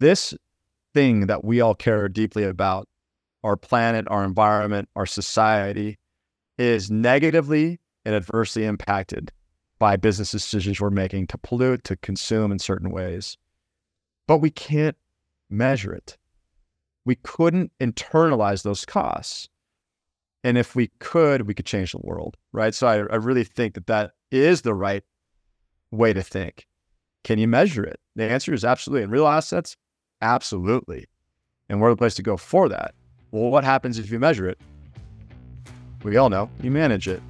this thing that we all care deeply about, our planet, our environment, our society, is negatively and adversely impacted by business decisions we're making to pollute, to consume in certain ways. But we can't measure it. We couldn't internalize those costs. And if we could, we could change the world, right? So I, I really think that that is the right way to think. Can you measure it? The answer is absolutely. In real assets, absolutely. And we're the place to go for that. Well, what happens if you measure it? We all know you manage it.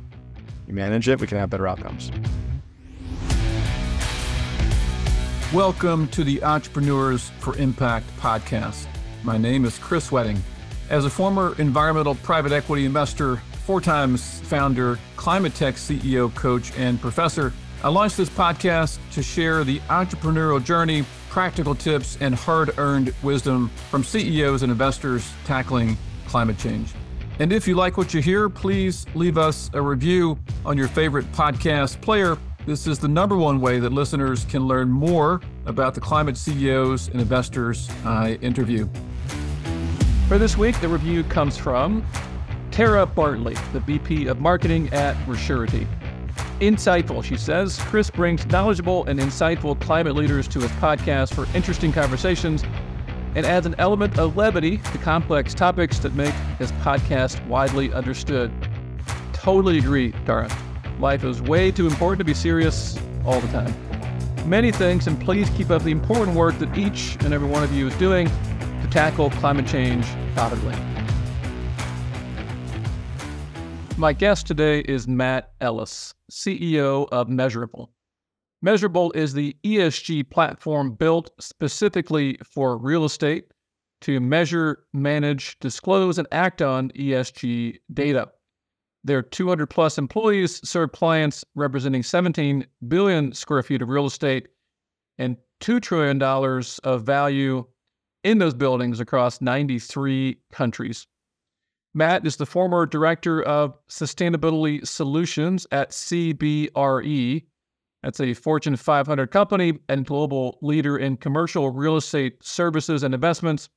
You manage it, we can have better outcomes. Welcome to the Entrepreneurs for Impact podcast. My name is Chris Wedding. As a former environmental private equity investor, four times founder, climate tech CEO, coach, and professor, I launched this podcast to share the entrepreneurial journey, practical tips, and hard earned wisdom from CEOs and investors tackling climate change. And if you like what you hear, please leave us a review on your favorite podcast player. This is the number one way that listeners can learn more about the climate CEOs and investors I interview. For this week, the review comes from Tara Bartley, the VP of Marketing at Resurety. Insightful, she says. Chris brings knowledgeable and insightful climate leaders to his podcast for interesting conversations and adds an element of levity to complex topics that make his podcast widely understood. Totally agree, Tara. Life is way too important to be serious all the time. Many thanks, and please keep up the important work that each and every one of you is doing to tackle climate change thoughtfully. My guest today is Matt Ellis, CEO of Measurabl. Measurabl is the ESG platform built specifically for real estate to measure, manage, disclose, and act on ESG data. Their 200 plus employees serve clients representing 17 billion square feet of real estate and $2 trillion of value in those buildings across 93 countries. Matt is the former director of sustainability solutions at CBRE. That's a Fortune 500 company and global leader in commercial real estate services and investments.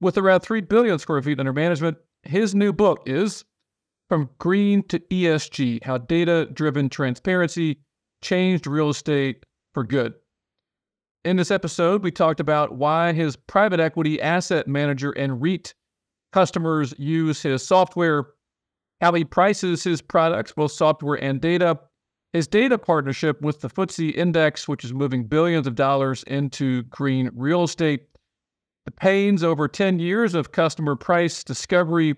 With around 3 billion square feet under management, his new book is From Green to ESG How Data Driven Transparency Changed Real Estate for Good. In this episode, we talked about why his private equity asset manager and REIT customers use his software, how he prices his products, both software and data, his data partnership with the FTSE Index, which is moving billions of dollars into green real estate, the pains over 10 years of customer price discovery,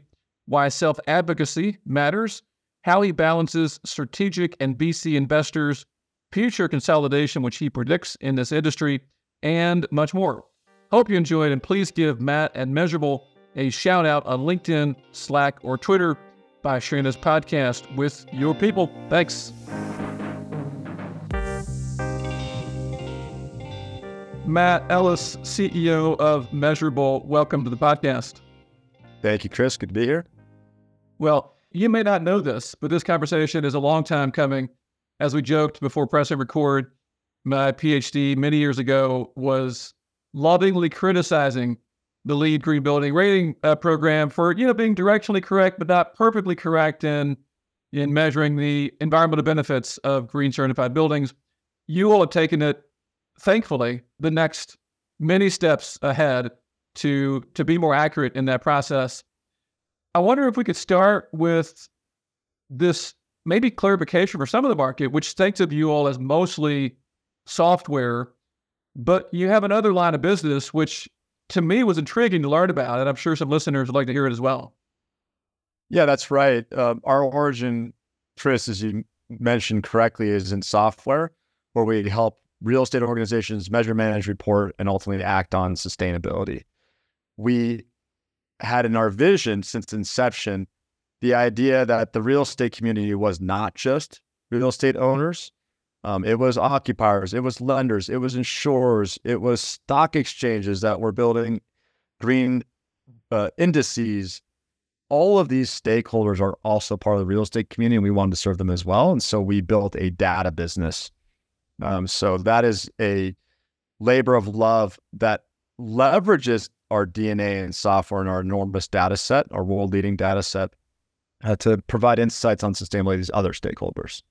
why self advocacy matters, how he balances strategic and VC investors, future consolidation, which he predicts in this industry, and much more. Hope you enjoyed, and please give Matt and Measurabl a shout out on LinkedIn, Slack, or Twitter by sharing this podcast with your people. Thanks. Matt Ellis, CEO of Measurabl, welcome to the podcast. Thank you, Chris. Good to be here. Well, you may not know this, but this conversation is a long time coming. As we joked before pressing record, my PhD many years ago was lovingly criticizing the LEED green building rating uh, program for you know being directionally correct but not perfectly correct in in measuring the environmental benefits of green certified buildings. You all have taken it, thankfully, the next many steps ahead to to be more accurate in that process. I wonder if we could start with this maybe clarification for some of the market, which thinks of you all as mostly software, but you have another line of business which to me was intriguing to learn about, and I'm sure some listeners would like to hear it as well. Yeah, that's right. Um, our origin, Chris, as you mentioned correctly, is in software, where we help real estate organizations measure, manage, report, and ultimately act on sustainability. We had in our vision since inception the idea that the real estate community was not just real estate owners, um, it was occupiers, it was lenders, it was insurers, it was stock exchanges that were building green uh, indices. All of these stakeholders are also part of the real estate community, and we wanted to serve them as well. And so we built a data business. Um, so that is a labor of love that leverages our DNA and software and our enormous data set, our world leading data set, uh, to provide insights on sustainability to these other stakeholders.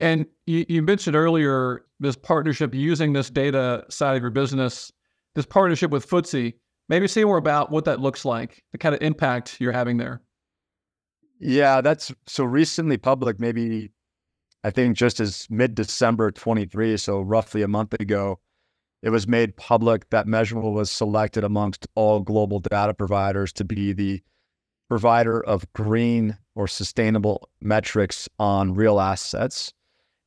And you, you, mentioned earlier this partnership using this data side of your business, this partnership with FTSE. Maybe say more about what that looks like, the kind of impact you're having there. Yeah, that's so recently public, maybe I think just as mid December 23, so roughly a month ago, it was made public that Measurabl was selected amongst all global data providers to be the provider of green or sustainable metrics on real assets.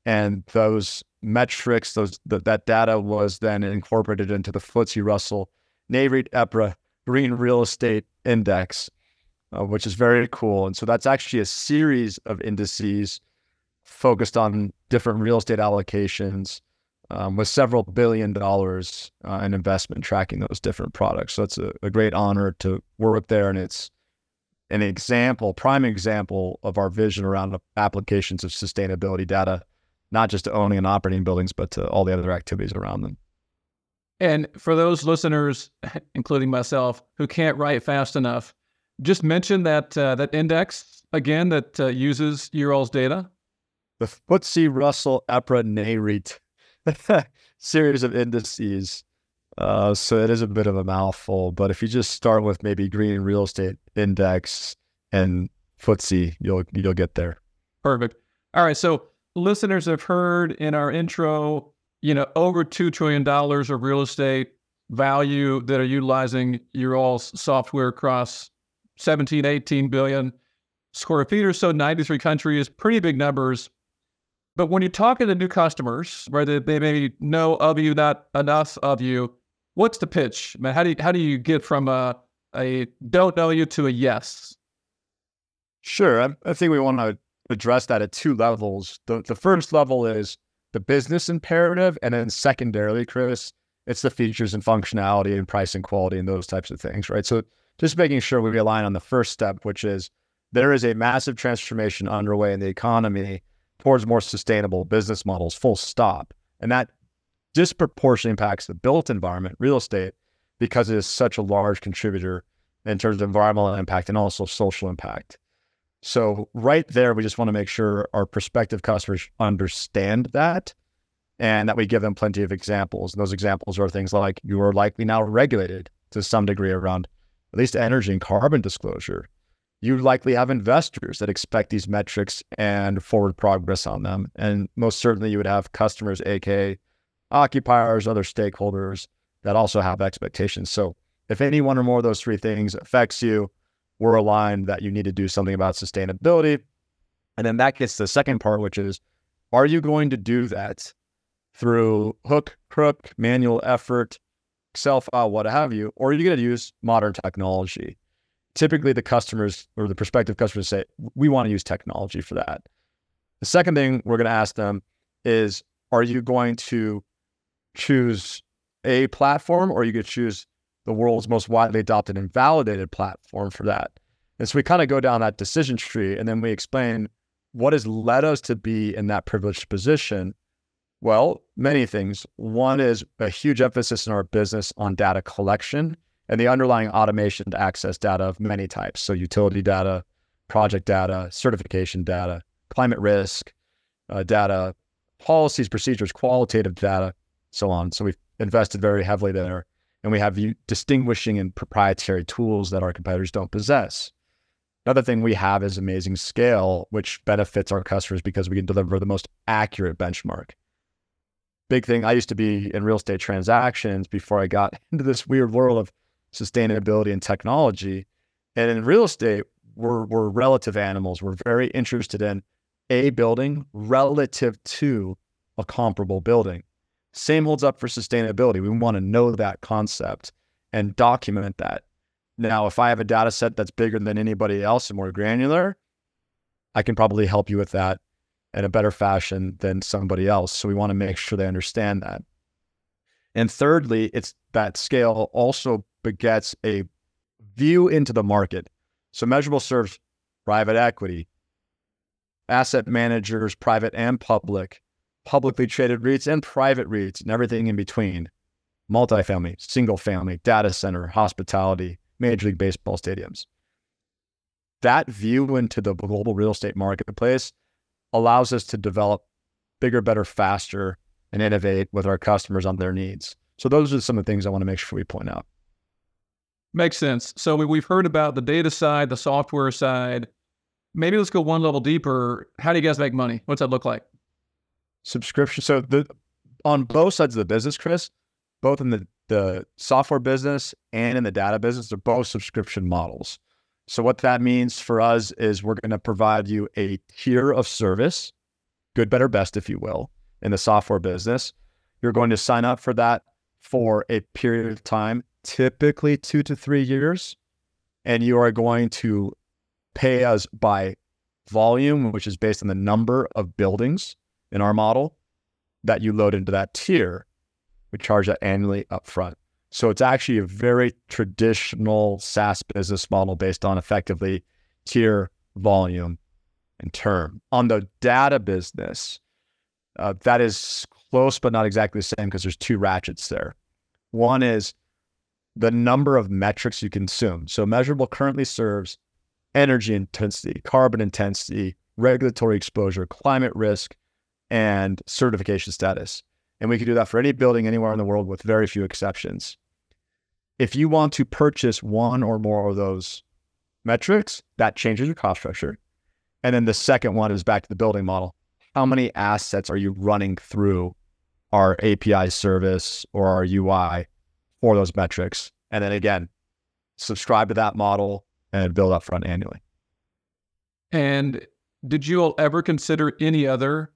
And those metrics, those th- that data was then incorporated into the FTSE Russell Nareit EPRA Green Real Estate Index, uh, which is very cool. And so that's actually a series of indices focused on different real estate allocations um, with several billion dollars uh, in investment tracking those different products. So it's a, a great honor to work there. And it's an example, prime example of our vision around applications of sustainability data, not just to owning and operating buildings, but to all the other activities around them. And for those listeners, including myself, who can't write fast enough, just mention that uh, that index again that uh, uses your all's data. The FTSE Russell EPRA Nareit series of indices. Uh, so it is a bit of a mouthful, but if you just start with maybe green real estate index and FTSE, you'll you'll get there. Perfect. All right. So listeners have heard in our intro, you know, over two trillion dollars of real estate value that are utilizing your all's software across 17, 18 billion square feet or so, 93 countries, pretty big numbers. But when you're talking to new customers, where they, they maybe know of you, not enough of you, what's the pitch? Man, how do you, how do you get from a, a don't know you to a yes? Sure. I, I think we want to address that at two levels. The, the first level is the business imperative. And then secondarily, Chris, it's the features and functionality and price and quality and those types of things, right? So just making sure we align on the first step, which is there is a massive transformation underway in the economy towards more sustainable business models, full stop. And that disproportionately impacts the built environment, real estate, because it is such a large contributor in terms of environmental impact and also social impact. So, right there, we just want to make sure our prospective customers understand that and that we give them plenty of examples. And those examples are things like you are likely now regulated to some degree around at least energy and carbon disclosure you likely have investors that expect these metrics and forward progress on them. And most certainly, you would have customers, aka occupiers, other stakeholders that also have expectations. So, if any one or more of those three things affects you, we're aligned that you need to do something about sustainability. And then that gets to the second part, which is are you going to do that through hook, crook, manual effort, Excel file, uh, what have you, or are you going to use modern technology? typically the customers or the prospective customers say, we want to use technology for that. The second thing we're going to ask them is, are you going to choose a platform or you to choose the world's most widely adopted and validated platform for that? And so we kind of go down that decision tree and then we explain what has led us to be in that privileged position. Well, many things. One is a huge emphasis in our business on data collection and the underlying automation to access data of many types. So, utility data, project data, certification data, climate risk uh, data, policies, procedures, qualitative data, so on. So, we've invested very heavily there. And we have distinguishing and proprietary tools that our competitors don't possess. Another thing we have is amazing scale, which benefits our customers because we can deliver the most accurate benchmark. Big thing, I used to be in real estate transactions before I got into this weird world of sustainability and technology. And in real estate, we're, we're relative animals. We're very interested in a building relative to a comparable building. Same holds up for sustainability. We want to know that concept and document that. Now, if I have a data set that's bigger than anybody else and more granular, I can probably help you with that in a better fashion than somebody else. So we want to make sure they understand that. And thirdly, it's that scale also begets a view into the market. So Measurabl serves private equity, asset managers, private and public, publicly traded REITs and private REITs and everything in between. multifamily, single family, data center, hospitality, Major League Baseball stadiums. That view into the global real estate marketplace allows us to develop bigger, better, faster, and innovate with our customers on their needs. So those are some of the things I want to make sure we point out. Makes sense. So we, we've heard about the data side, the software side. Maybe let's go one level deeper. How do you guys make money? What's that look like? Subscription. So the on both sides of the business, Chris, both in the, the software business and in the data business, they're both subscription models. So what that means for us is we're going to provide you a tier of service, good, better, best, if you will, in the software business. You're going to sign up for that for a period of time typically two to three years. And you are going to pay us by volume, which is based on the number of buildings in our model that you load into that tier. We charge that annually upfront. So it's actually a very traditional SaaS business model based on effectively tier, volume, and term. On the data business, uh, that is close but not exactly the same because there's two ratchets there. One is the number of metrics you consume. So Measurabl currently serves energy intensity, carbon intensity, regulatory exposure, climate risk, and certification status. And we can do that for any building anywhere in the world with very few exceptions. If you want to purchase one or more of those metrics, that changes your cost structure. And then the second one is back to the building model. How many assets are you running through our API service or our UI for those metrics. And then again, subscribe to that model and billed up front annually. And did you all ever consider any other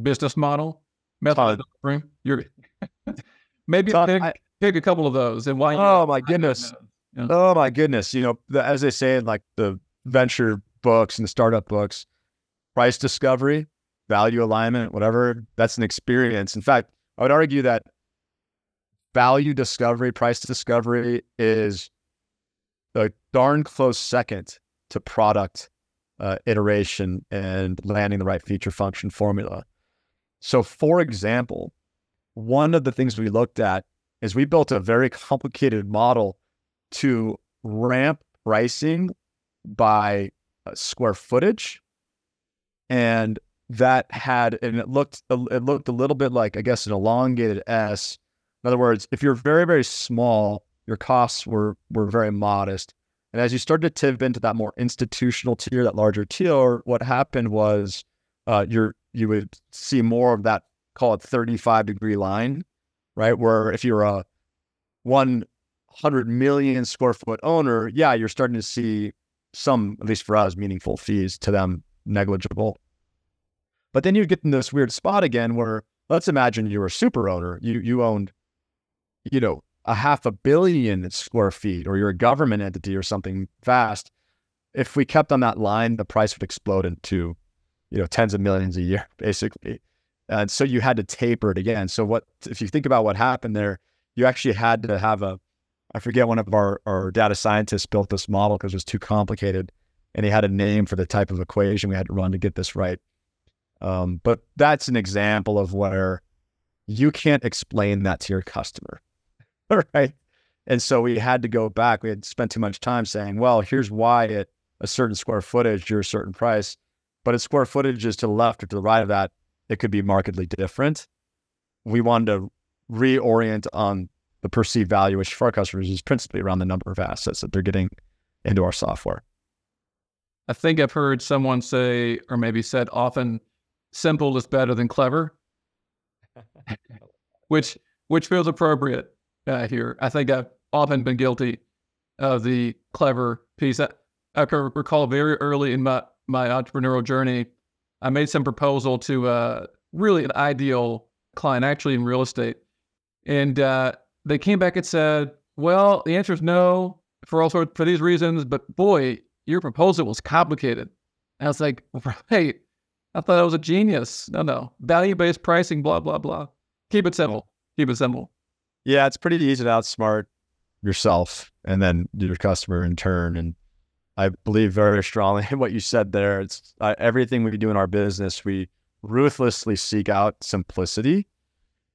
business model? Method uh, You're maybe pick, I, pick a couple of those and why. Oh my goodness! Yeah. Oh my goodness! You know, the, as they say in like the venture books and the startup books, price discovery, value alignment, whatever. That's an experience. In fact, I would argue that value discovery, price discovery is a darn close second to product uh, iteration and landing the right feature function formula. So, for example, one of the things we looked at is we built a very complicated model to ramp pricing by uh, square footage and that had and it looked it looked a little bit like I guess an elongated S in other words, if you're very, very small, your costs were were very modest. And as you started to tip into that more institutional tier, that larger tier, what happened was uh, you're you would see more of that call it 35 degree line, right? Where if you're a 100 million square foot owner, yeah, you're starting to see some, at least for us, meaningful fees to them negligible. But then you get in this weird spot again where let's imagine you're a super owner. You you owned you know, a half a billion square feet or you're a government entity or something vast. if we kept on that line, the price would explode into, you know, tens of millions a year, basically. And so you had to taper it again. So what if you think about what happened there, you actually had to have a I forget one of our, our data scientists built this model because it was too complicated. And he had a name for the type of equation we had to run to get this right. Um, but that's an example of where you can't explain that to your customer. right? And so we had to go back. We had spent too much time saying, well, here's why at a certain square footage, you're a certain price. But at square footage is to the left or to the right of that, it could be markedly different. We wanted to reorient on the perceived value, which for our customers is principally around the number of assets that they're getting into our software. I think I've heard someone say, or maybe said often, simple is better than clever, which which feels appropriate uh, here. I think I've often been guilty of the clever piece. I, I can recall very early in my, my entrepreneurial journey, I made some proposal to uh, really an ideal client, actually in real estate. And uh, they came back and said, well, the answer is no for all sorts for these reasons, but boy, your proposal was complicated. And I was like, right. I thought I was a genius. No, no. Value based pricing, blah, blah, blah. Keep it simple. Keep it simple. Yeah, it's pretty easy to outsmart yourself and then your customer in turn. And I believe very strongly in what you said there. It's uh, everything we do in our business, we ruthlessly seek out simplicity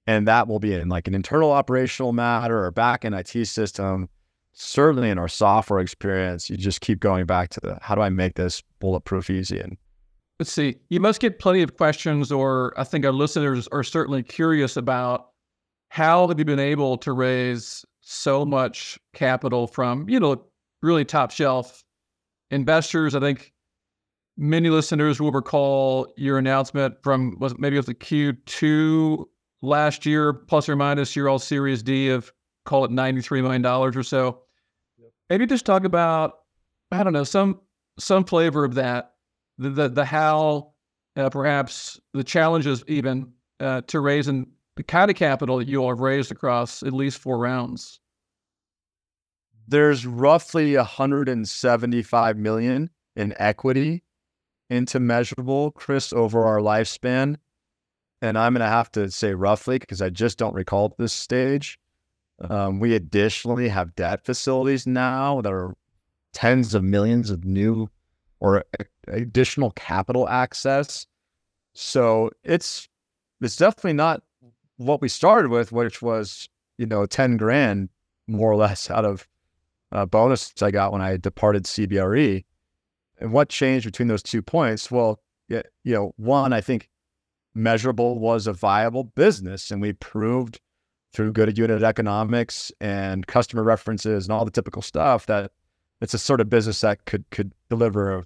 And that will be in like an internal operational matter or back end IT system. Certainly in our software experience, you just keep going back to the how do I make this bulletproof easy? And let's see, you must get plenty of questions, or I think our listeners are certainly curious about how have you been able to raise so much capital from, you know, really top shelf investors? I think many listeners will recall your announcement from was maybe it was the Q2 last year, plus or minus your all Series D of call it $93 million or so. Yep. Maybe just talk about, I don't know, some some flavor of that, the the, the how, uh, perhaps the challenges even uh, to raising the kind of capital that you all have raised across at least four rounds. There's roughly 175 million in equity into Measurabl, Chris, over our lifespan. And I'm going to have to say roughly because I just don't recall at this stage. Um, we additionally have debt facilities now that are tens of millions of new or additional capital access. So it's it's definitely not what we started with, which was you know ten grand more or less out of uh, bonus I got when I departed CBRE. And what changed between those two points? Well, you know, one, I think Measurabl was a viable business, and we proved through good unit economics and customer references and all the typical stuff that it's a sort of business that could could deliver a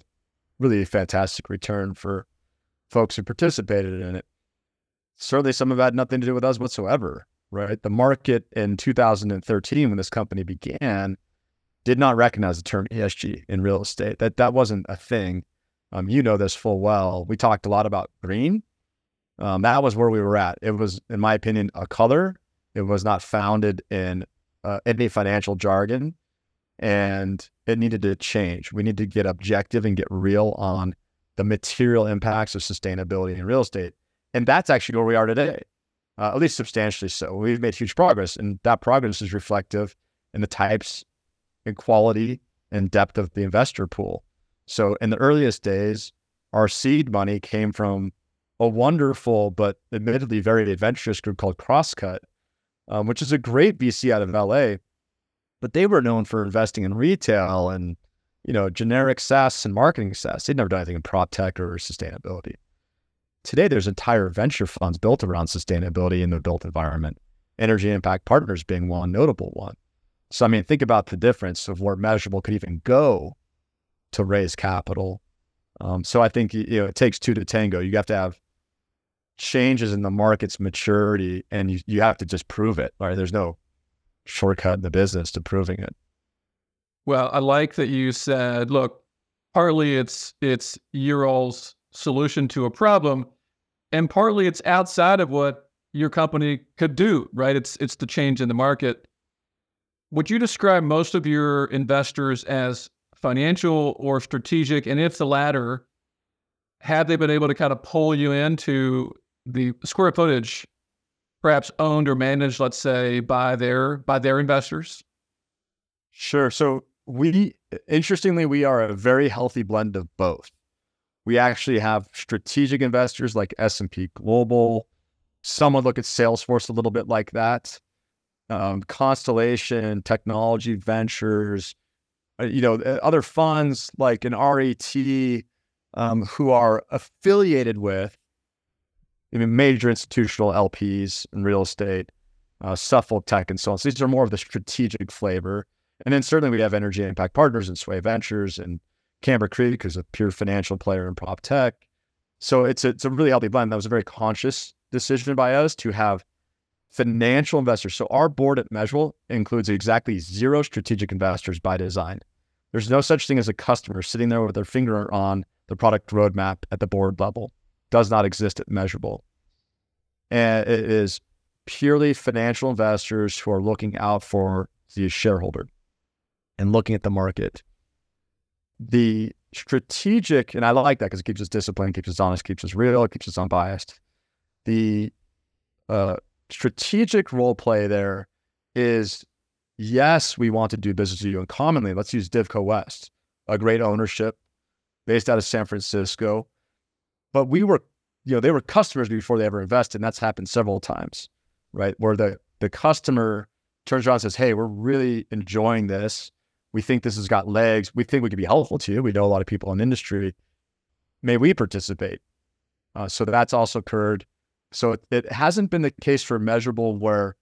really fantastic return for folks who participated in it. Certainly, some of it had nothing to do with us whatsoever, right? The market in 2013, when this company began, did not recognize the term ESG in real estate. That that wasn't a thing. Um, you know this full well. We talked a lot about green. Um, that was where we were at. It was, in my opinion, a color. It was not founded in uh, any financial jargon, and it needed to change. We need to get objective and get real on the material impacts of sustainability in real estate, and that's actually where we are today. Uh, at least substantially so. We've made huge progress, and that progress is reflective in the types and quality and depth of the investor pool. So in the earliest days, our seed money came from a wonderful but admittedly very adventurous group called Crosscut, um, which is a great VC out of LA. But they were known for investing in retail and you know generic SaaS and marketing SaaS. They'd never done anything in prop tech or sustainability. Today, there's entire venture funds built around sustainability in the built environment. Energy Impact Partners being one notable one. So, I mean, think about the difference of where Measurabl could even go to raise capital. Um, so, I think you know it takes two to tango. You have to have changes in the market's maturity, and you you have to just prove it. Right? There's no shortcut in the business to proving it. Well, I like that you said, look, partly it's it's your solution to a problem, and partly it's outside of what your company could do. Right? It's it's the change in the market would you describe most of your investors as financial or strategic? And if the latter, have they been able to kind of pull you into the square footage, perhaps owned or managed, let's say, by their by their investors? Sure. So we interestingly, we are a very healthy blend of both. We actually have strategic investors like S&P Global. Some would look at Salesforce a little bit like that um, Constellation, Technology Ventures, uh, you know, uh, other funds like an RET um, who are affiliated with I mean, major institutional LPs in real estate, uh, Suffolk Tech, and so on. So these are more of the strategic flavor. And then certainly we have Energy Impact Partners and Sway Ventures and Camber Creek, who's a pure financial player in prop tech. So it's a, it's a really healthy blend. That was a very conscious decision by us to have financial investors. So our board at Measurabl includes exactly zero strategic investors by design. There's no such thing as a customer sitting there with their finger on the product roadmap at the board level. Does not exist at Measurabl. And it is purely financial investors who are looking out for the shareholder and looking at the market. The strategic, and I like that because it keeps us disciplined, keeps us honest, keeps us real, keeps us unbiased. The uh, strategic role play there is yes, we want to do business with you. And commonly, let's use Divco West, a great ownership based out of San Francisco. But we were, you know, they were customers before they ever invested. And that's happened several times. right? Where the the customer turns around and says, "Hey, we're really enjoying this. We think this has got legs. We think we could be helpful to you. We know a lot of people in the industry. May we participate?" Uh, so that's also occurred. So it, it hasn't been the case for Measurabl where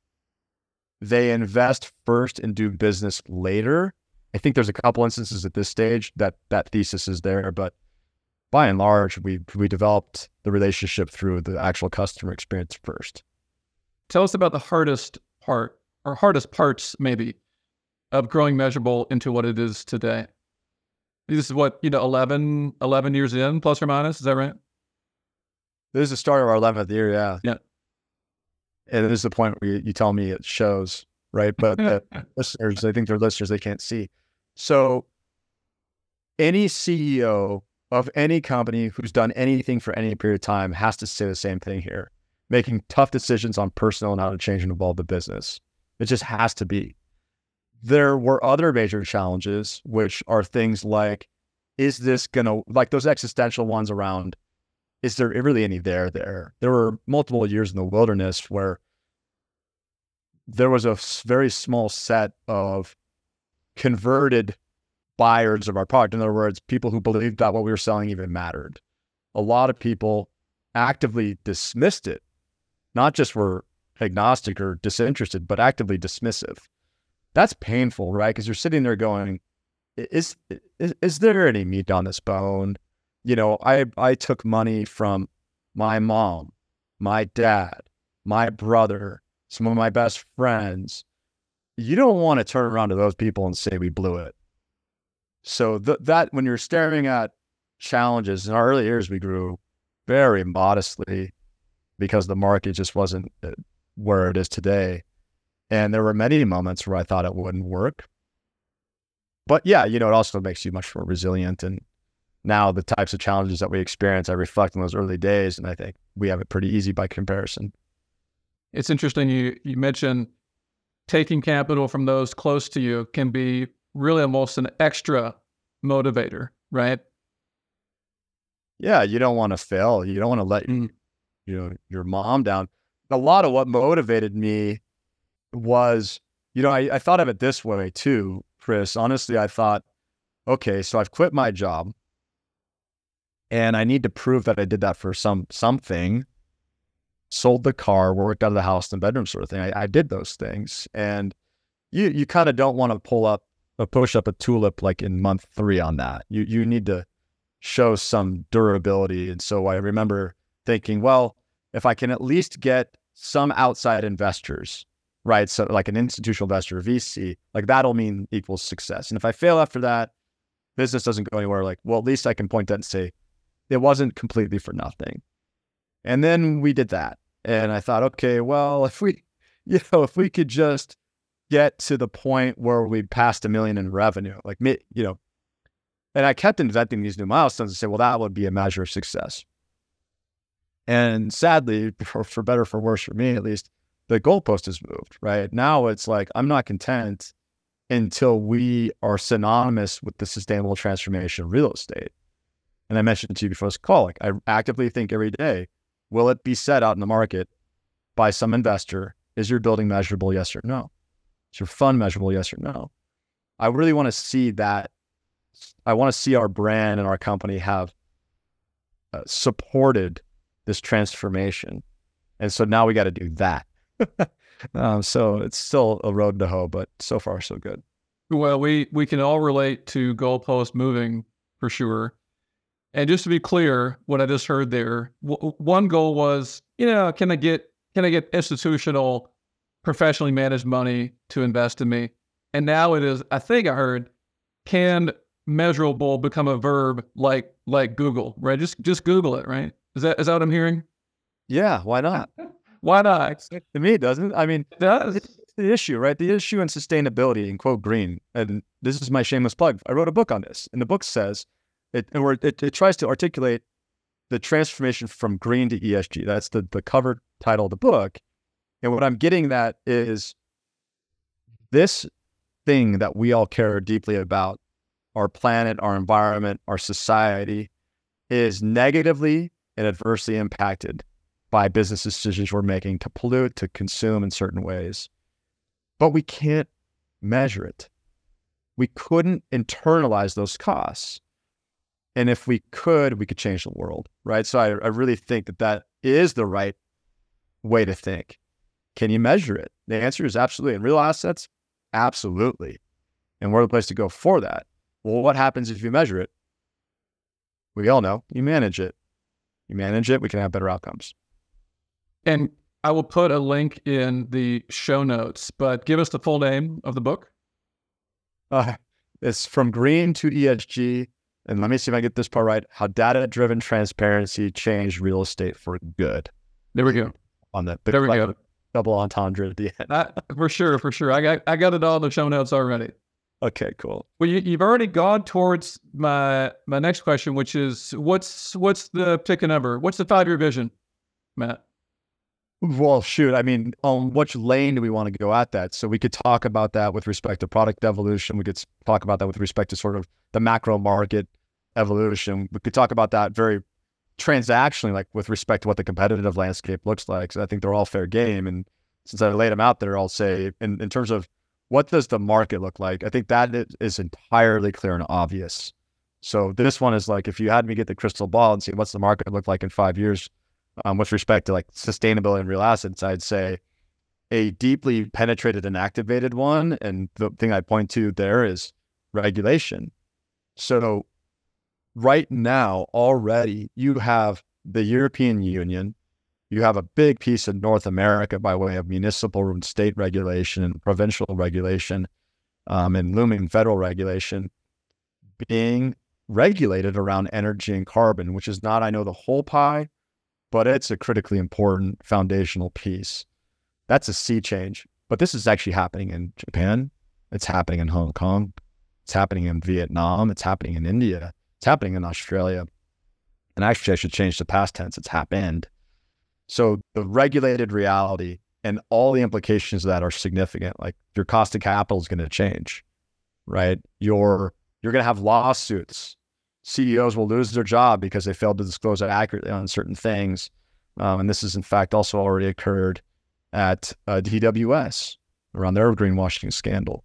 they invest first and do business later. I think there's a couple instances at this stage that that thesis is there, but by and large, we we developed the relationship through the actual customer experience first. Tell us about the hardest part or hardest parts, maybe, of growing Measurabl into what it is today. This is what, you know, 11, 11 years in, plus or minus. Is that right? This is the start of our 11th year. Yeah. Yeah. And this is the point where you, you tell me it shows, right? But the listeners, I think they're listeners, they can't see. So any CEO of any company who's done anything for any period of time has to say the same thing here making tough decisions on personnel and how to change and evolve the business. It just has to be. There were other major challenges, which are things like, is this going to, like those existential ones around, is there really any there there? There were multiple years in the wilderness where there was a very small set of converted buyers of our product. In other words, people who believed that what we were selling even mattered. A lot of people actively dismissed it not just were agnostic or disinterested, but actively dismissive. That's painful, right? Because you're sitting there going, is, is is there any meat on this bone? You know, I I took money from my mom, my dad, my brother, some of my best friends. You don't want to turn around to those people and say we blew it. So th- that when you're staring at challenges in our early years, we grew very modestly because the market just wasn't uh, where it is today. And there were many moments where I thought it wouldn't work. But yeah, you know, it also makes you much more resilient. And now the types of challenges that we experience, I reflect on those early days, and I think we have it pretty easy by comparison. It's interesting you you mentioned taking capital from those close to you can be really almost an extra motivator, right? Yeah, you don't want to fail. You don't want to let mm you know your mom down. A lot of what motivated me was, you know, I, I thought of it this way too, Chris. Honestly, I thought, okay, so I've quit my job and I need to prove that I did that for some something. Sold the car, worked out of the house the bedroom, sort of thing. I, I did those things, and you you kind of don't want to pull up a push up a tulip like in month three on that. You you need to show some durability, and so I remember thinking, well, if I can at least get some outside investors, right? So like an institutional investor, VC, like that'll mean equals success. And if I fail after that, business doesn't go anywhere, like, well, at least I can point that and say, it wasn't completely for nothing. And then we did that. And I thought, okay, well, if we, you know, if we could just get to the point where we passed a million in revenue, like, me, you know, and I kept inventing these new milestones and say, well, that would be a measure of success. And sadly, for, for better for worse for me at least, the goalpost has moved, right? Now it's like I'm not content until we are synonymous with the sustainable transformation of real estate. And I mentioned to you before this call, like I actively think every day, will it be set out in the market by some investor? Is your building measurable? Yes or no? Is your fund measurable? Yes or no? I really want to see that. I want to see our brand and our company have uh, supported this transformation. And so now we got to do that. um, so it's still a road to hoe, but so far so good. Well, we we can all relate to goalpost moving for sure. And just to be clear, what I just heard there, w- one goal was, you know, can I get can I get institutional, professionally managed money to invest in me? And now it is, I think I heard, can Measurabl become a verb like like Google, right? Just just Google it, right? Is that is that what I'm hearing? Yeah, why not? why not? To me, it doesn't. I mean, it does. It's the issue, right? The issue in sustainability and quote green. And this is my shameless plug. I wrote a book on this, and the book says it, or it, it tries to articulate the transformation from green to ESG. That's the the cover title of the book. And what I'm getting at is this thing that we all care deeply about, our planet, our environment, our society, is negatively and adversely impacted by business decisions we're making to pollute, to consume in certain ways. But we can't measure it. We couldn't internalize those costs. And if we could, we could change the world, right? So I, I really think that that is the right way to think. Can you measure it? The answer is absolutely. In real assets, absolutely. And we're the place to go for that. Well, what happens if you measure it? We all know you manage it. You manage it, we can have better outcomes. And I will put a link in the show notes, but give us the full name of the book. Uh, it's from green to ESG. And let me see if I get this part right. How data driven transparency changed real estate for good. There we go. On that. There we go. Double entendre at the end. That, for sure, for sure. I got I got it all in the show notes already. Okay, cool. Well, you, have already gone towards my my next question, which is what's what's the pick a number? What's the five year vision, Matt? Well, shoot. I mean, on which lane do we want to go at that? So we could talk about that with respect to product evolution. We could talk about that with respect to sort of the macro market evolution. We could talk about that very transactionally, like with respect to what the competitive landscape looks like. So I think they're all fair game. And since I laid them out there, I'll say in, in terms of what does the market look like, I think that is entirely clear and obvious. So this one is like if you had me get the crystal ball and see what's the market look like in five years, um, with respect to like sustainability and real assets, I'd say a deeply penetrated and activated one. And the thing I point to there is regulation. So right now, already you have the European Union, you have a big piece of North America by way of municipal and state regulation and provincial regulation um, and looming federal regulation being regulated around energy and carbon, which is not, I know, the whole pie, but it's a critically important foundational piece. That's a sea change. But this is actually happening in Japan. It's happening in Hong Kong. It's happening in Vietnam. It's happening in India. It's happening in Australia. And actually, I should change the past tense. It's happened. So the regulated reality and all the implications of that are significant. Like your cost of capital is going to change, right? Your you're going to have lawsuits CEOs will lose their job because they failed to disclose accurately on certain things. Um, and this has, in fact, also already occurred at uh, DWS around their greenwashing scandal.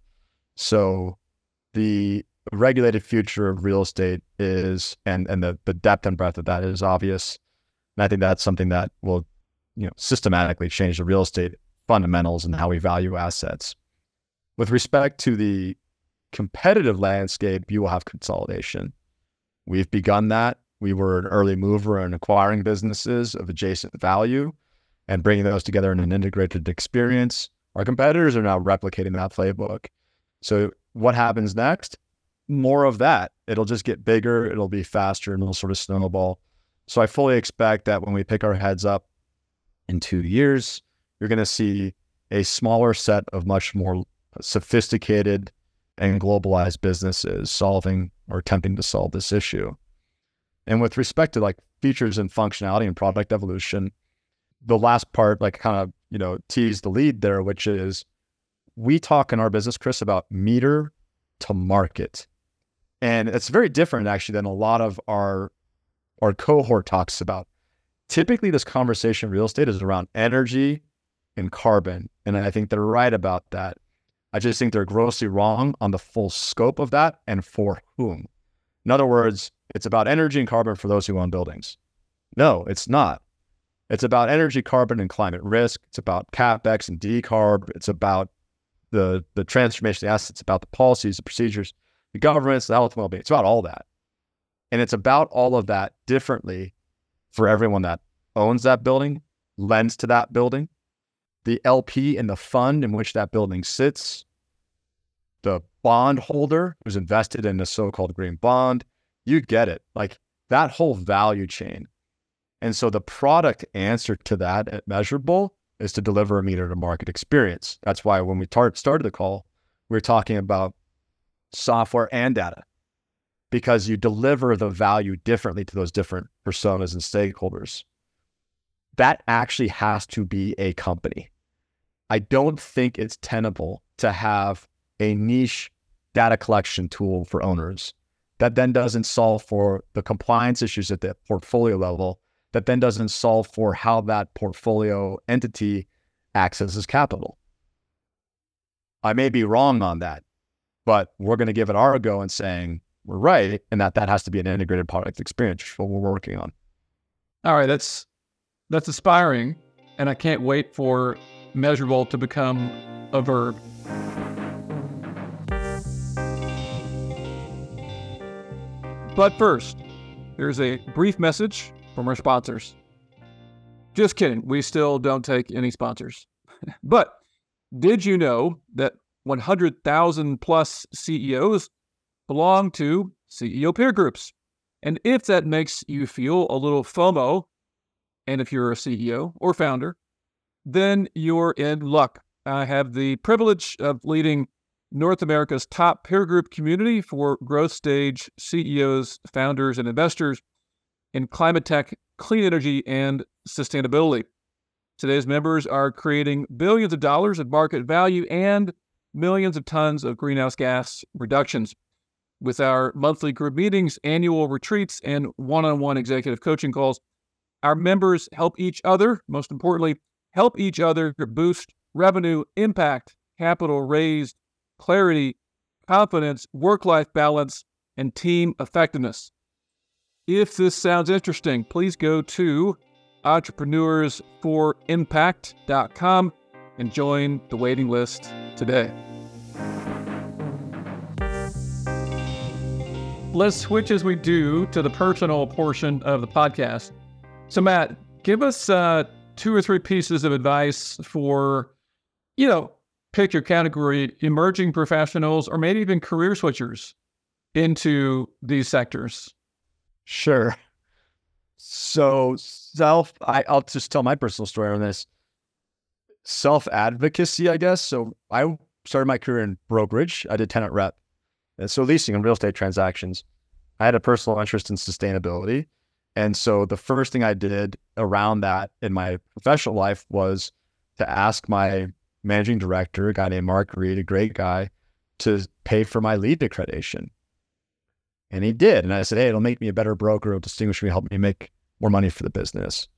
So the regulated future of real estate is, and, and the, the depth and breadth of that is obvious. And I think that's something that will, you know, systematically change the real estate fundamentals and how we value assets. With respect to the competitive landscape, you will have consolidation. We've begun that. We were an early mover in acquiring businesses of adjacent value and bringing those together in an integrated experience. Our competitors are now replicating that playbook. So, what happens next? More of that. It'll just get bigger, it'll be faster, and it'll sort of snowball. So, I fully expect that when we pick our heads up in two years, you're going to see a smaller set of much more sophisticated and globalized businesses solving or attempting to solve this issue. And with respect to like features and functionality and product evolution, the last part, like kind of, you know, tease the lead there, which is we talk in our business, Chris, about meter to market. And it's very different actually than a lot of our our cohort talks about. Typically, this conversation in real estate is around energy and carbon. And I think they're right about that. I just think they're grossly wrong on the full scope of that and for whom. In other words, it's about energy and carbon for those who own buildings. No, it's not. It's about energy, carbon, and climate risk. It's about capex and decarb. It's about the the transformation of the assets. It's about the policies, the procedures, the governments, the health and well-being. It's about all that, and it's about all of that differently for everyone that owns that building, lends to that building, the LP and the fund in which that building sits, the bond holder who's invested in the so-called green bond. You get it. Like that whole value chain. And so the product answer to that uh, at Measurabl is to deliver a meter to market experience. That's why when we tar- started the call, we were talking about software and data because you deliver the value differently to those different personas and stakeholders that actually has to be a company. I don't think it's tenable to have a niche data collection tool for owners that then doesn't solve for the compliance issues at the portfolio level that then doesn't solve for how that portfolio entity accesses capital. I may be wrong on that, but we're going to give it our go and saying we're right, and that that has to be an integrated product experience, what we're working on. All right, that's that's aspiring, and I can't wait for Measurabl to become a verb. But first, there's a brief message from our sponsors. Just kidding, we still don't take any sponsors. but did you know that 100,000 plus CEOs belong to CEO peer groups? And if that makes you feel a little FOMO, and if you're a CEO or founder, then you're in luck. I have the privilege of leading North America's top peer group community for growth stage CEOs, founders, and investors in climate tech, clean energy, and sustainability. Today's members are creating billions of dollars of market value and millions of tons of greenhouse gas reductions. With our monthly group meetings, annual retreats, and one on one executive coaching calls, our members help each other, most importantly, help each other boost revenue, impact, capital raised, clarity, confidence, work life balance, and team effectiveness. If this sounds interesting, please go to entrepreneursforimpact.com and join the waiting list today. Let's switch as we do to the personal portion of the podcast. So, Matt, give us uh, two or three pieces of advice for, you know, pick your category, emerging professionals, or maybe even career switchers into these sectors? Sure. So self, I, I'll just tell my personal story on this. Self advocacy, I guess. So I started my career in brokerage. I did tenant rep, and so leasing and real estate transactions. I had a personal interest in sustainability, and so the first thing I did around that in my professional life was to ask my managing director, a guy named Mark Reed, a great guy, to pay for my LEED accreditation. And he did. And I said, Hey, it'll make me a better broker. It'll distinguish me, help me make more money for the business.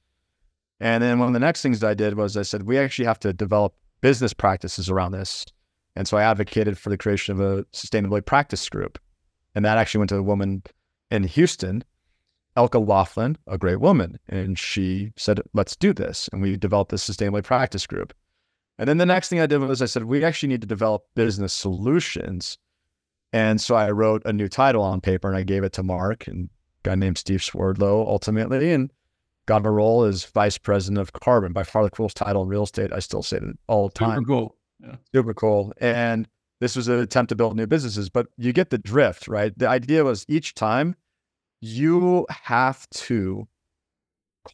And then one of the next things that I did was I said, we actually have to develop business practices around this. And so I advocated for the creation of a sustainability practice group. And that actually went to a woman in Houston, Elka Laughlin, a great woman. And she said, let's do this. And we developed this sustainability practice group. And then the next thing I did was I said, we actually need to develop business solutions. And so I wrote a new title on paper and I gave it to Mark and a guy named Steve Swerdlow ultimately and got a role as vice president of carbon. By far the coolest title in real estate. I still say it all the time. Super cool. Yeah. Super cool. And this was an attempt to build new businesses, but you get the drift, right? The idea was each time you have to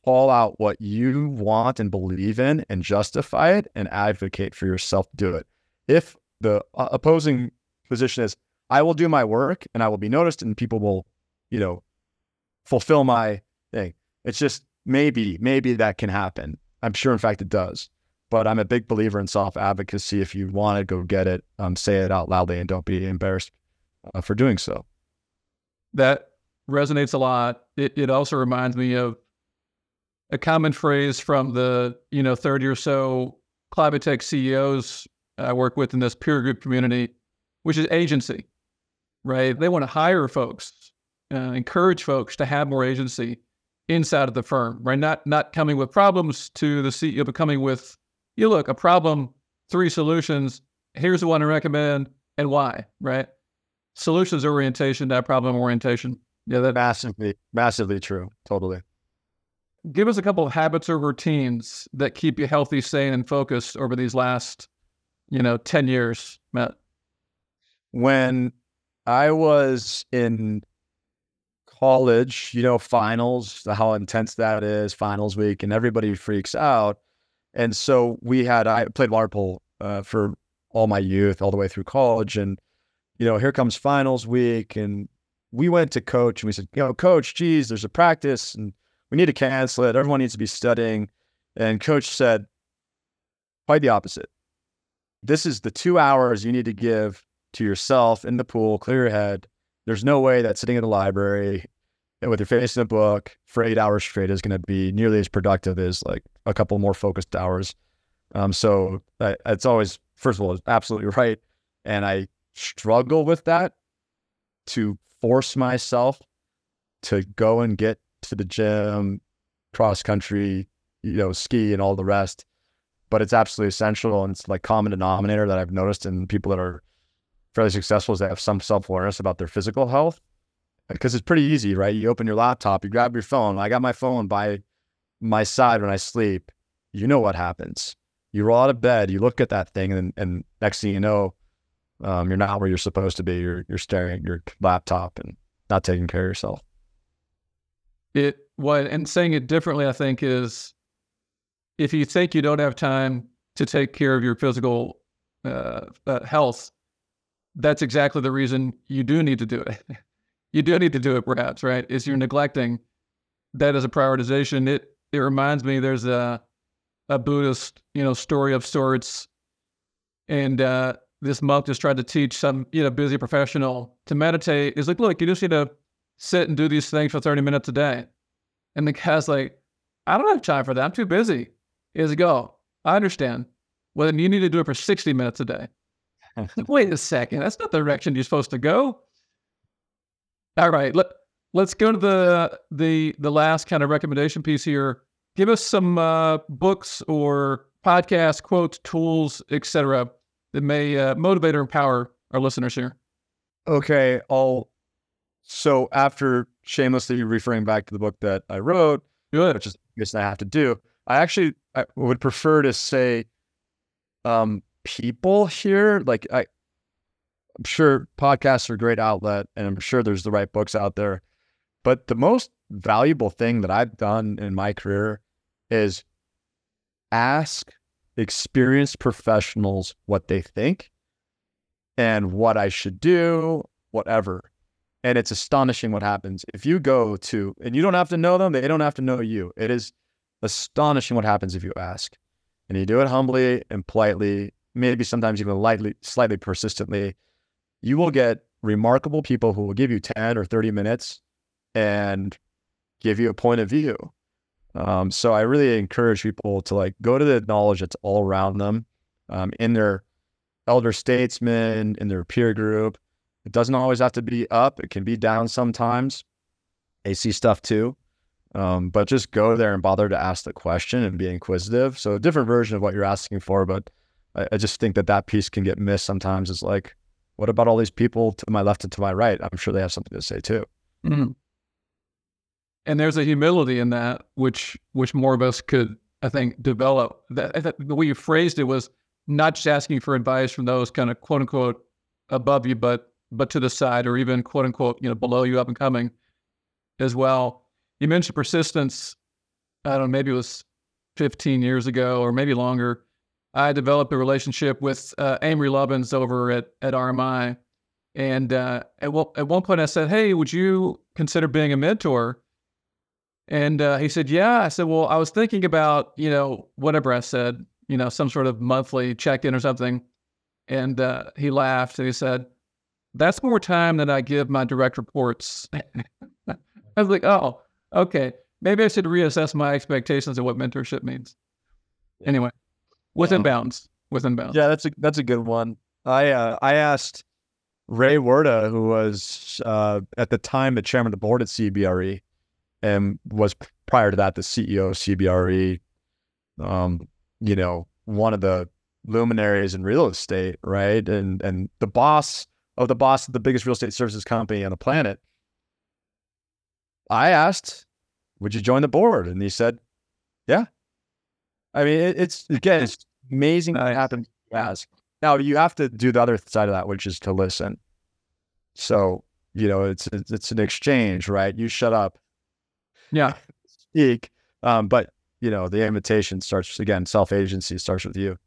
call out what you want and believe in and justify it and advocate for yourself to do it. If the uh, opposing position is, I will do my work and I will be noticed and people will, you know, fulfill my thing. It's just maybe, maybe that can happen. I'm sure, in fact, it does. But I'm a big believer in self advocacy. If you want to go get it, um, say it out loudly and don't be embarrassed uh, for doing so. That resonates a lot. It, it also reminds me of a common phrase from the you know 30 or so climate tech CEOs I work with in this peer group community, which is agency, right? They want to hire folks, uh, encourage folks to have more agency inside of the firm, right? Not not coming with problems to the CEO, but coming with, you look, a problem, three solutions. Here's the one I recommend and why, right? Solutions orientation, not problem orientation. Yeah, that massively, massively true. Totally give us a couple of habits or routines that keep you healthy, sane, and focused over these last, you know, 10 years, Matt. When I was in college, you know, finals, how intense that is, finals week, and everybody freaks out. And so we had, I played water uh, for all my youth, all the way through college. And, you know, here comes finals week. And we went to coach and we said, you know, coach, geez, there's a practice. And we need to cancel it. Everyone needs to be studying. And coach said, quite the opposite. This is the two hours you need to give to yourself in the pool, clear your head. There's no way that sitting in the library and with your face in a book for eight hours straight is going to be nearly as productive as like a couple more focused hours. Um, so uh, it's always, first of all, absolutely right. And I struggle with that to force myself to go and get to the gym, cross country, you know, ski and all the rest. But it's absolutely essential. And it's like common denominator that I've noticed in people that are fairly successful is they have some self awareness about their physical health. Because it's pretty easy, right? You open your laptop, you grab your phone. I got my phone by my side when I sleep. You know what happens. You roll out of bed, you look at that thing, and, and next thing you know, um, you're not where you're supposed to be. You're you're staring at your laptop and not taking care of yourself. It what and saying it differently, I think, is if you think you don't have time to take care of your physical uh, uh, health, that's exactly the reason you do need to do it. you do need to do it, perhaps, right? Is you're neglecting that as a prioritization. It it reminds me there's a a Buddhist you know story of sorts, and uh, this monk just tried to teach some you know busy professional to meditate. He's like, look, you just need to sit and do these things for 30 minutes a day. And the guy's like, I don't have time for that. I'm too busy. Is go. I understand. Well, then you need to do it for 60 minutes a day. like, Wait a second. That's not the direction you're supposed to go. All right. Let, let's go to the the the last kind of recommendation piece here. Give us some uh, books or podcast quotes, tools, etc that may uh, motivate or empower our listeners here? Okay, I'll. So after shamelessly referring back to the book that I wrote, Good. which is I guess I have to do, I actually I would prefer to say, um, people here. Like I, I'm sure podcasts are a great outlet, and I'm sure there's the right books out there. But the most valuable thing that I've done in my career is ask experienced professionals what they think and what I should do, whatever. And it's astonishing what happens. If you go to, and you don't have to know them, they don't have to know you. It is astonishing what happens if you ask. And you do it humbly and politely, maybe sometimes even lightly, slightly persistently. You will get remarkable people who will give you 10 or 30 minutes and give you a point of view. Um, so I really encourage people to like go to the knowledge that's all around them um, in their elder statesmen, in their peer group. It doesn't always have to be up, it can be down sometimes. AC stuff too. Um, but just go there and bother to ask the question and be inquisitive. So a different version of what you're asking for, but I, I just think that that piece can get missed sometimes. Is like, what about all these people to my left and to my right? I'm sure they have something to say too. Mm-hmm and there's a humility in that which which more of us could I think develop. That, the way you phrased it was not just asking for advice from those kind of quote unquote above you, but but to the side or even quote unquote you know below you, up and coming as well. You mentioned persistence. I don't know, maybe it was 15 years ago or maybe longer. I developed a relationship with uh, Amory Lovins over at at RMI, and uh, at, at one point I said, "Hey, would you consider being a mentor?" And uh, he said, Yeah. I said, Well, I was thinking about, you know, whatever I said, you know, some sort of monthly check in or something. And uh, he laughed and he said, That's more time than I give my direct reports. I was like, Oh, okay. Maybe I should reassess my expectations of what mentorship means. Anyway, within yeah. bounds. Within bounds. Yeah, that's a that's a good one. I uh, I asked Ray Wirta, who was uh, at the time the chairman of the board at CBRE, and was prior to that the CEO of CBRE. Um, you know, one of the luminaries in real estate, right? And and the boss of the boss of the biggest real estate services company on the planet. I asked, "Would you join the board?" And he said, "Yeah." I mean, it, it's again, it's amazing nice. what happens. Ask now, you have to do the other side of that, which is to listen. So you know, it's it's an exchange, right? You shut up, yeah. Speak. Um, but you know, the invitation starts again, self agency starts with you.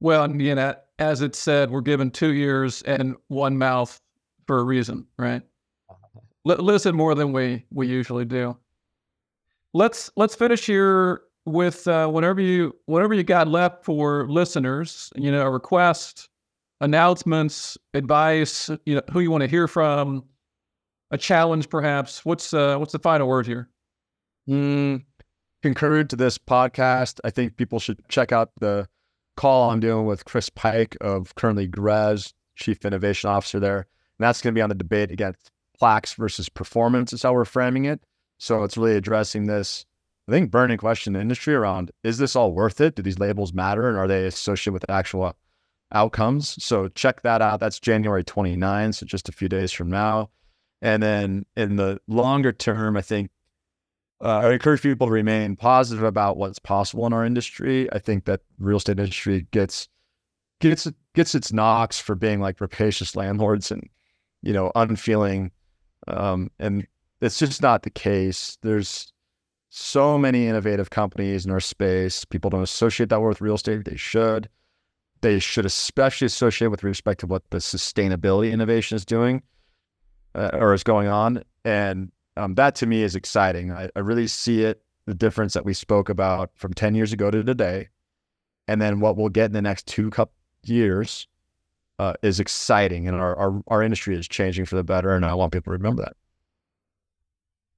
Well, you know, as it said, we're given two ears and one mouth for a reason, right? L- listen more than we we usually do. Let's let's finish here with uh, whatever you whatever you got left for listeners. You know, a request, announcements, advice. You know, who you want to hear from, a challenge, perhaps? What's uh, what's the final word here? Mm, to this podcast, I think people should check out the call I'm doing with Chris Pyke of currently GRESB, Chief Innovation Officer there. And that's going to be on the debate against plaques versus performance, is how we're framing it. So it's really addressing this, I think, burning question in the industry around is this all worth it? Do these labels matter? And are they associated with actual outcomes? So check that out. That's January 29, so just a few days from now. And then in the longer term, I think uh, I encourage people to remain positive about what's possible in our industry. I think that real estate industry gets gets gets its knocks for being like rapacious landlords and you know unfeeling, um, and it's just not the case. There's so many innovative companies in our space. People don't associate that word with real estate. They should. They should especially associate with respect to what the sustainability innovation is doing uh, or is going on. And um, that to me is exciting. I, I, really see it, the difference that we spoke about from 10 years ago to today. And then what we'll get in the next two couple years uh, is exciting. And our, our, our, industry is changing for the better. And I want people to remember that.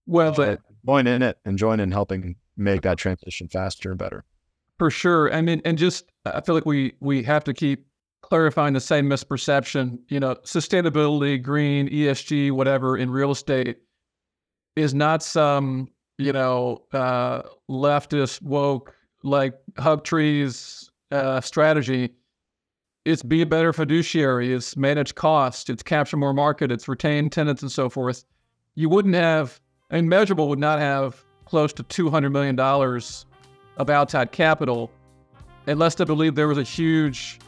Well, but join in it and join in helping make that transition faster and better. For sure. I mean, and just, I feel like we, we have to keep clarifying the same misperception, you know, sustainability, green, ESG, whatever in real estate is not some, you know, uh, leftist woke like hug trees uh, strategy. It's be a better fiduciary. It's manage cost. It's capture more market. It's retain tenants and so forth. You wouldn't have, I mean, Measurabl would not have close to two hundred million dollars of outside capital unless they believe there was a huge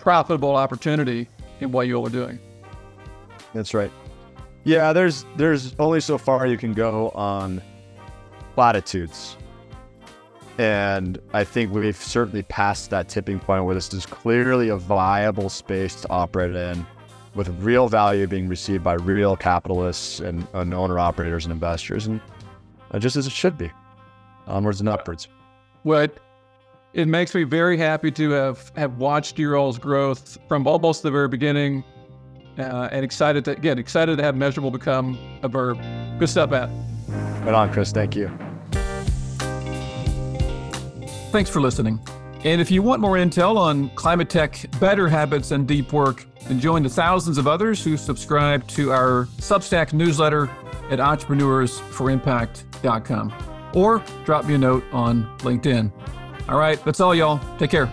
profitable opportunity in what you all are doing. That's right. Yeah, there's there's only so far you can go on platitudes. And I think we've certainly passed that tipping point where this is clearly a viable space to operate in with real value being received by real capitalists and, and owner operators and investors, and uh, just as it should be, onwards and upwards. What it makes me very happy to have, have watched your all's growth from almost the very beginning uh, and excited to again excited to have Measurabl become a verb. Good stuff, Matt. Right on, Chris. Thank you. Thanks for listening. And if you want more intel on climate tech, better habits, and deep work, then join the thousands of others who subscribe to our Substack newsletter at entrepreneursforimpact.com or drop me a note on LinkedIn. All right, that's all, y'all. Take care.